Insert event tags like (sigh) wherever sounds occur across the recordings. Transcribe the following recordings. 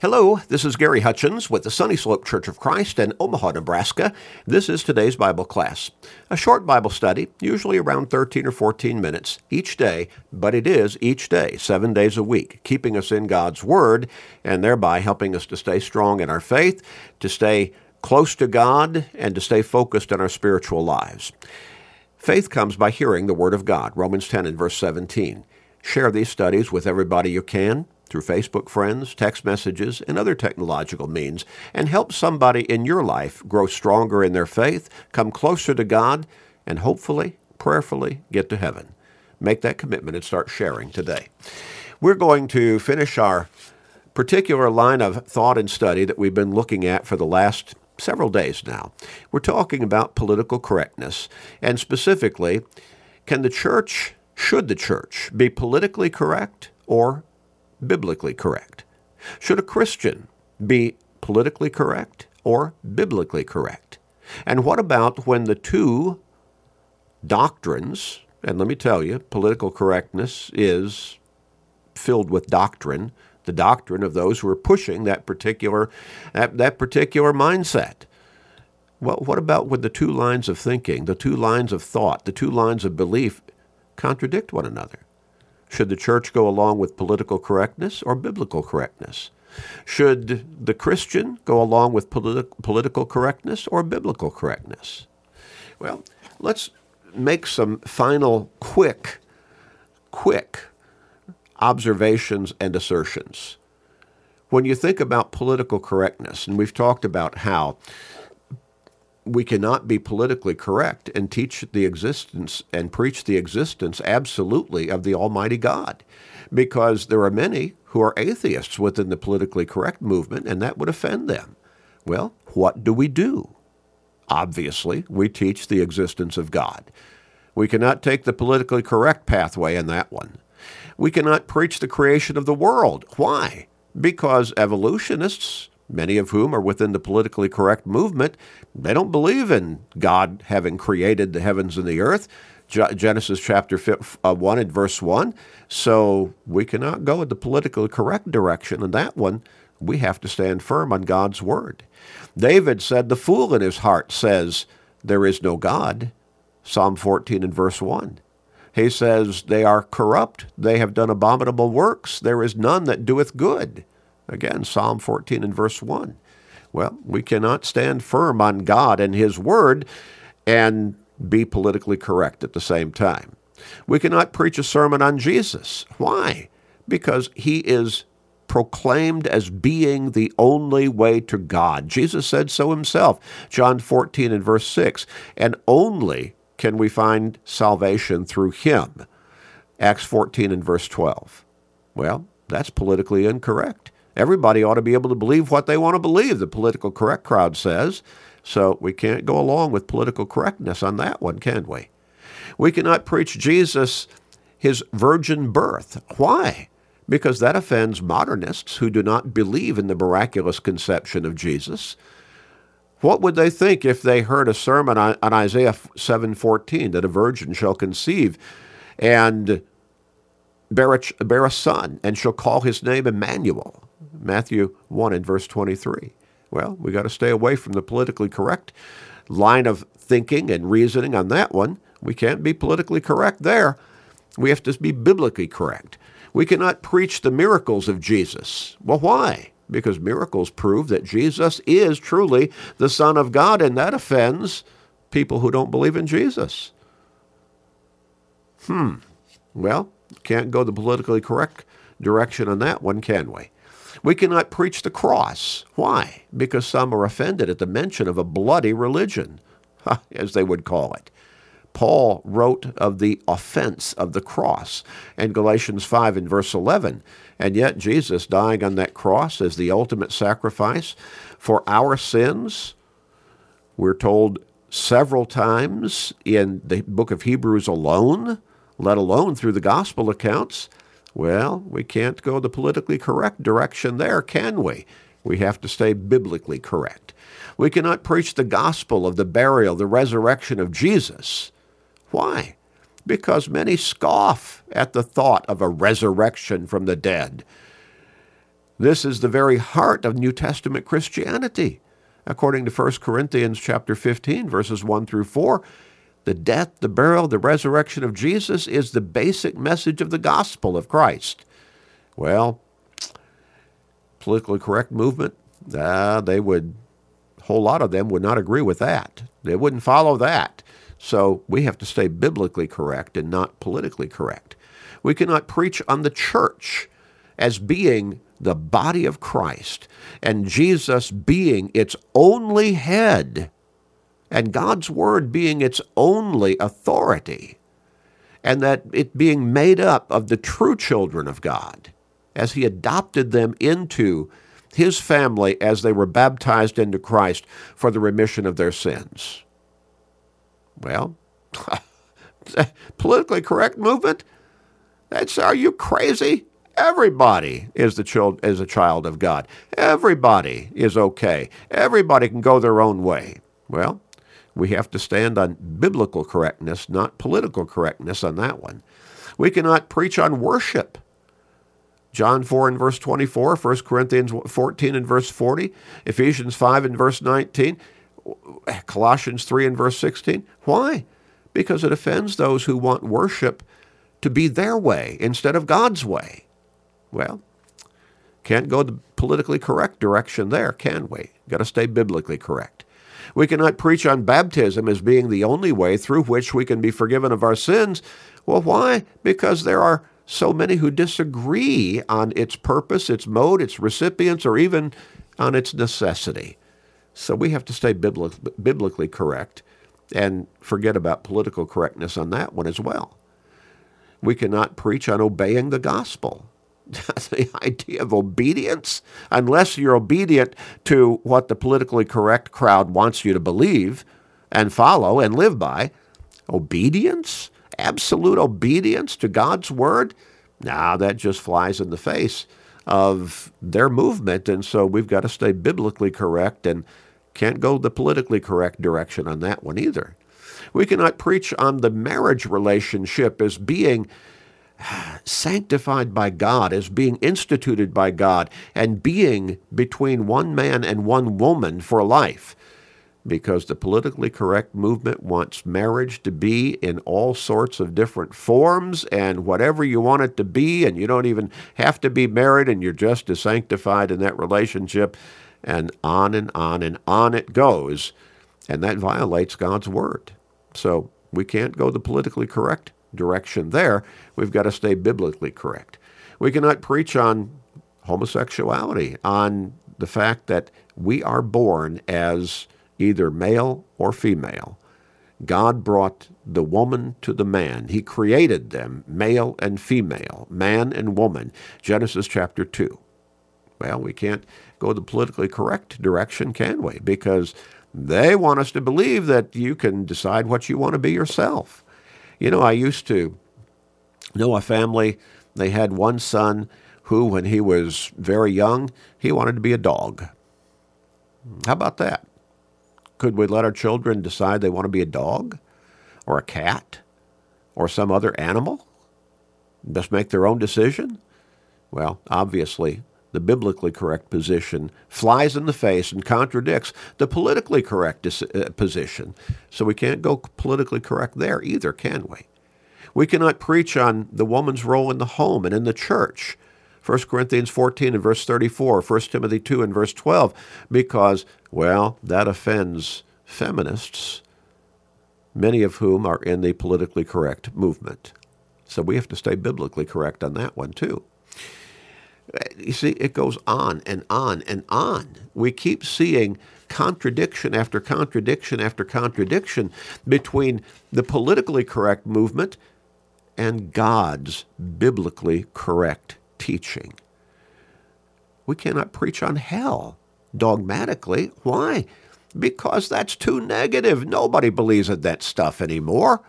Hello, this is Gary Hutchins with the Sunny Slope Church of Christ in Omaha, Nebraska. This is today's Bible class. A short Bible study, usually around 13 or 14 minutes each day, but it is each day, seven days a week, keeping us in God's Word and thereby helping us to stay strong in our faith, to stay close to God, and to stay focused in our spiritual lives. Faith comes by hearing the Word of God, Romans 10 and verse 17. Share these studies with everybody you can through Facebook friends, text messages, and other technological means, and help somebody in your life grow stronger in their faith, come closer to God, and hopefully, prayerfully, get to heaven. Make that commitment and start sharing today. We're going to finish our particular line of thought and study that we've been looking at for the last several days now. We're talking about political correctness, and specifically, can the church, should the church, be politically correct or biblically correct? Should a Christian be politically correct or biblically correct? And what about when the two doctrines, and let me tell you, political correctness is filled with doctrine, the doctrine of those who are pushing that particular that, that particular mindset. Well, what about when the two lines of thinking, the two lines of thought, the two lines of belief contradict one another? Should the church go along with political correctness or biblical correctness? Should the Christian go along with politi- political correctness or biblical correctness? Well, let's make some final quick, quick observations and assertions. When you think about political correctness, and we've talked about how we cannot be politically correct and teach the existence and preach the existence absolutely of the Almighty God. Because there are many who are atheists within the politically correct movement, and that would offend them. Well, what do we do? Obviously, we teach the existence of God. We cannot take the politically correct pathway in that one. We cannot preach the creation of the world. Why? Because evolutionists many of whom are within the politically correct movement, they don't believe in God having created the heavens and the earth. Genesis chapter uh, 1 and verse 1. So we cannot go in the politically correct direction. In that one, we have to stand firm on God's word. David said, The fool in his heart says, There is no God. Psalm 14 and verse 1. He says, They are corrupt. They have done abominable works. There is none that doeth good. Again, Psalm 14 and verse 1. Well, we cannot stand firm on God and His Word and be politically correct at the same time. We cannot preach a sermon on Jesus. Why? Because He is proclaimed as being the only way to God. Jesus said so himself, John 14 and verse 6. And only can we find salvation through Him. Acts 14 and verse 12. Well, that's politically incorrect. Everybody ought to be able to believe what they want to believe, the political correct crowd says. So we can't go along with political correctness on that one, can we? We cannot preach Jesus his virgin birth. Why? Because that offends modernists who do not believe in the miraculous conception of Jesus. What would they think if they heard a sermon on, Isaiah 7:14 that a virgin shall conceive and bear a, bear a son and shall call his name Emmanuel? Matthew 1 and verse 23. Well, we got to stay away from the politically correct line of thinking and reasoning on that one. We can't be politically correct there. We have to be biblically correct. We cannot preach the miracles of Jesus. Well, why? Because miracles prove that Jesus is truly the Son of God, and that offends people who don't believe in Jesus. Hmm. Well, can't go the politically correct direction on that one, can we? We cannot preach the cross. Why? Because some are offended at the mention of a bloody religion, (laughs) as they would call it. Paul wrote of the offense of the cross in Galatians 5 and verse 11. And yet, Jesus dying on that cross as the ultimate sacrifice for our sins, we're told several times in the book of Hebrews alone, let alone through the gospel accounts, well, we can't go the politically correct direction there, can we? We have to stay biblically correct. We cannot preach the gospel of the burial, the resurrection of Jesus. Why? Because many scoff at the thought of a resurrection from the dead. This is the very heart of New Testament Christianity. According to 1 Corinthians chapter 15 verses 1 through 4, the death, the burial, the resurrection of Jesus is the basic message of the gospel of Christ. Well, politically correct movement, uh, they would, a whole lot of them would not agree with that. They wouldn't follow that. So we have to stay biblically correct and not politically correct. We cannot preach on the church as being the body of Christ and Jesus being its only head and God's Word being its only authority and that it being made up of the true children of God as He adopted them into His family as they were baptized into Christ for the remission of their sins. Well, (laughs) politically correct movement? That's are you crazy? Everybody is the child is a child of God. Everybody is okay. Everybody can go their own way. Well, we have to stand on biblical correctness, not political correctness on that one. We cannot preach on worship. John 4 and verse 24, 1 Corinthians 14 and verse 40, Ephesians 5 and verse 19, Colossians 3 and verse 16. Why? Because it offends those who want worship to be their way instead of God's way. Well, can't go the politically correct direction there, can we? Got to stay biblically correct. We cannot preach on baptism as being the only way through which we can be forgiven of our sins. Well, why? Because there are so many who disagree on its purpose, its mode, its recipients, or even on its necessity. So we have to stay biblically correct and forget about political correctness on that one as well. We cannot preach on obeying the gospel. (laughs) the idea of obedience, unless you're obedient to what the politically correct crowd wants you to believe and follow and live by, obedience, absolute obedience to God's word, now that just flies in the face of their movement. And so we've got to stay biblically correct and can't go the politically correct direction on that one either. We cannot preach on the marriage relationship as being sanctified by God, as being instituted by God, and being between one man and one woman for life. Because the politically correct movement wants marriage to be in all sorts of different forms and whatever you want it to be, and you don't even have to be married, and you're just as sanctified in that relationship, and on and on and on it goes. And that violates God's word. So we can't go the politically correct direction there. We've got to stay biblically correct. We cannot preach on homosexuality, on the fact that we are born as either male or female. God brought the woman to the man. He created them, male and female, man and woman. Genesis chapter 2. Well, we can't go the politically correct direction, can we? Because they want us to believe that you can decide what you want to be yourself. You know, I used to know a family, they had one son who, when he was very young, he wanted to be a dog. How about that? Could we let our children decide they want to be a dog or a cat or some other animal? Just make their own decision? Well, obviously, the biblically correct position flies in the face and contradicts the politically correct uh, position. So we can't go politically correct there either, can we? We cannot preach on the woman's role in the home and in the church. 1 Corinthians 14 and verse 34, 1 Timothy 2 and verse 12, because, well, that offends feminists, many of whom are in the politically correct movement. So we have to stay biblically correct on that one, too. You see, it goes on and on and on. We keep seeing contradiction after contradiction after contradiction between the politically correct movement and God's biblically correct teaching. We cannot preach on hell dogmatically. Why? Because that's too negative. Nobody believes in that stuff anymore,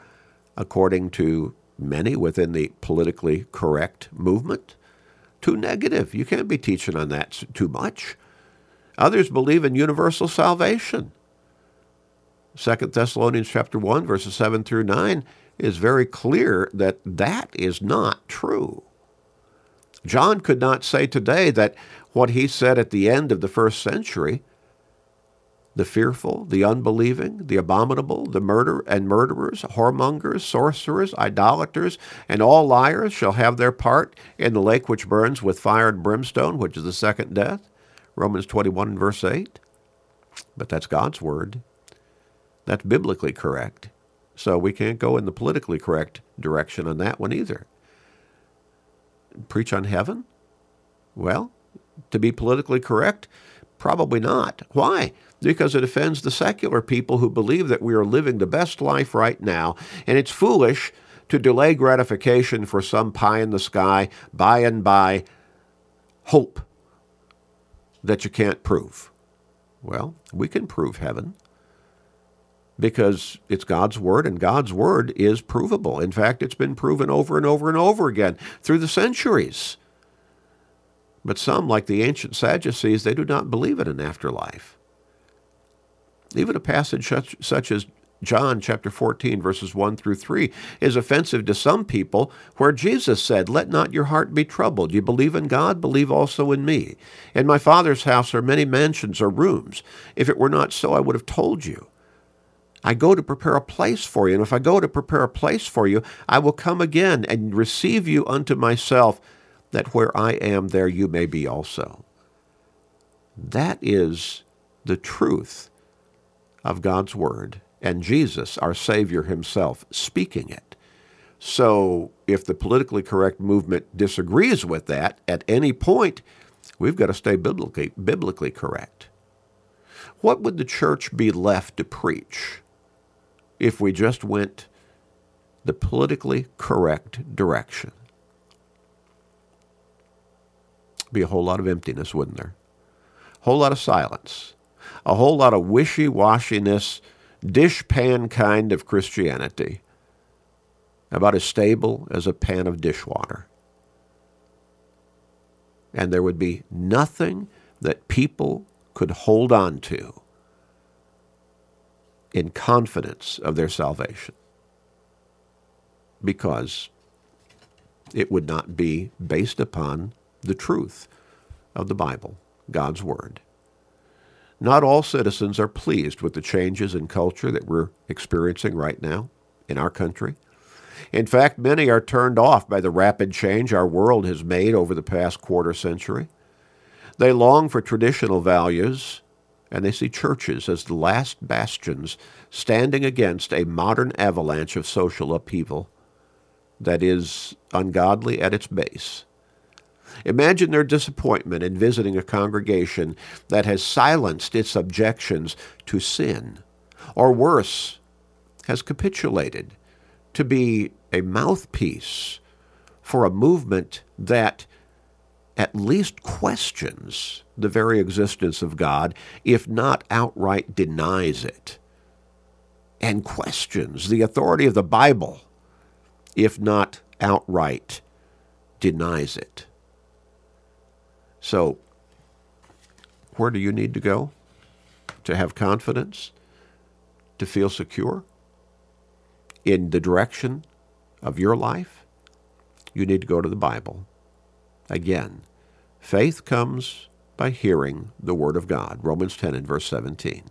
according to many within the politically correct movement too negative. You can't be teaching on that too much. Others believe in universal salvation. 2 Thessalonians chapter 1 verses 7 through 9 is very clear that that is not true. John could not say today that what he said at the end of the first century the fearful, the unbelieving, the abominable, the murder and murderers, whoremongers, sorcerers, idolaters, and all liars shall have their part in the lake which burns with fire and brimstone, which is the second death. Romans 21 verse 8. But that's God's word. That's biblically correct. So we can't go in the politically correct direction on that one either. Preach on heaven? Well, to be politically correct, probably not. Why? Because it offends the secular people who believe that we are living the best life right now, and it's foolish to delay gratification for some pie in the sky, by and by hope that you can't prove. Well, we can prove heaven because it's God's Word, and God's Word is provable. In fact, it's been proven over and over and over again through the centuries. But some, like the ancient Sadducees, they do not believe in an afterlife. Even a passage such, such as John chapter 14, verses 1 through 3, is offensive to some people, where Jesus said, Let not your heart be troubled. You believe in God, believe also in me. In my Father's house are many mansions or rooms. If it were not so, I would have told you. I go to prepare a place for you. And if I go to prepare a place for you, I will come again and receive you unto myself, that where I am, there you may be also. That is the truth of God's Word, and Jesus, our Savior Himself, speaking it. So if the politically correct movement disagrees with that at any point, we've got to stay biblically, biblically correct. What would the church be left to preach? if we just went the politically correct direction. Be a whole lot of emptiness, wouldn't there? A whole lot of silence, a whole lot of wishy washiness, dishpan kind of Christianity, about as stable as a pan of dishwater. And there would be nothing that people could hold on to in confidence of their salvation because it would not be based upon the truth of the Bible, God's Word. Not all citizens are pleased with the changes in culture that we're experiencing right now in our country. In fact, many are turned off by the rapid change our world has made over the past quarter century. They long for traditional values and they see churches as the last bastions standing against a modern avalanche of social upheaval that is ungodly at its base. Imagine their disappointment in visiting a congregation that has silenced its objections to sin, or worse, has capitulated to be a mouthpiece for a movement that at least questions the very existence of God, if not outright denies it, and questions the authority of the Bible, if not outright denies it. So, where do you need to go to have confidence, to feel secure in the direction of your life? You need to go to the Bible. Again, Faith comes by hearing the Word of God. Romans 10 and verse 17.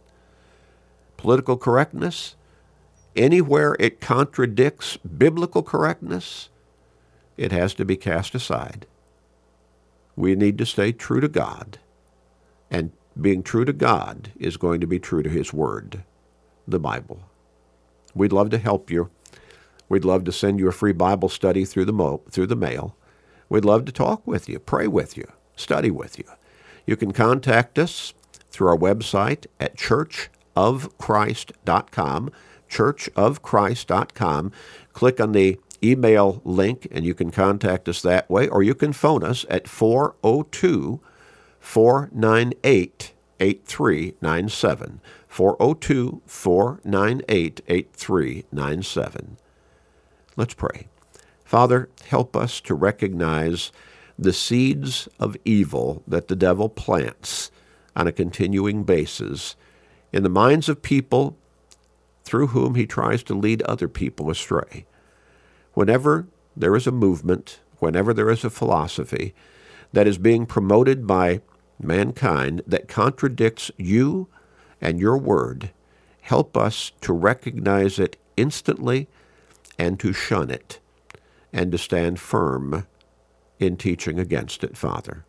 Political correctness, anywhere it contradicts biblical correctness, it has to be cast aside. We need to stay true to God. And being true to God is going to be true to His Word, the Bible. We'd love to help you. We'd love to send you a free Bible study through the, mo- through the mail. We'd love to talk with you, pray with you study with you. You can contact us through our website at churchofchrist.com, churchofchrist.com. Click on the email link and you can contact us that way, or you can phone us at 402 498 8397. 402 498 8397. Let's pray. Father, help us to recognize the seeds of evil that the devil plants on a continuing basis in the minds of people through whom he tries to lead other people astray. Whenever there is a movement, whenever there is a philosophy that is being promoted by mankind that contradicts you and your word, help us to recognize it instantly and to shun it and to stand firm in teaching against it, Father.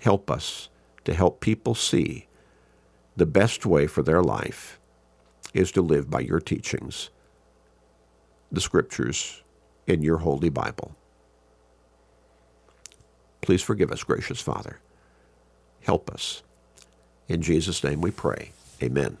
Help us to help people see the best way for their life is to live by your teachings, the scriptures in your holy Bible. Please forgive us, gracious Father. Help us. In Jesus' name we pray. Amen.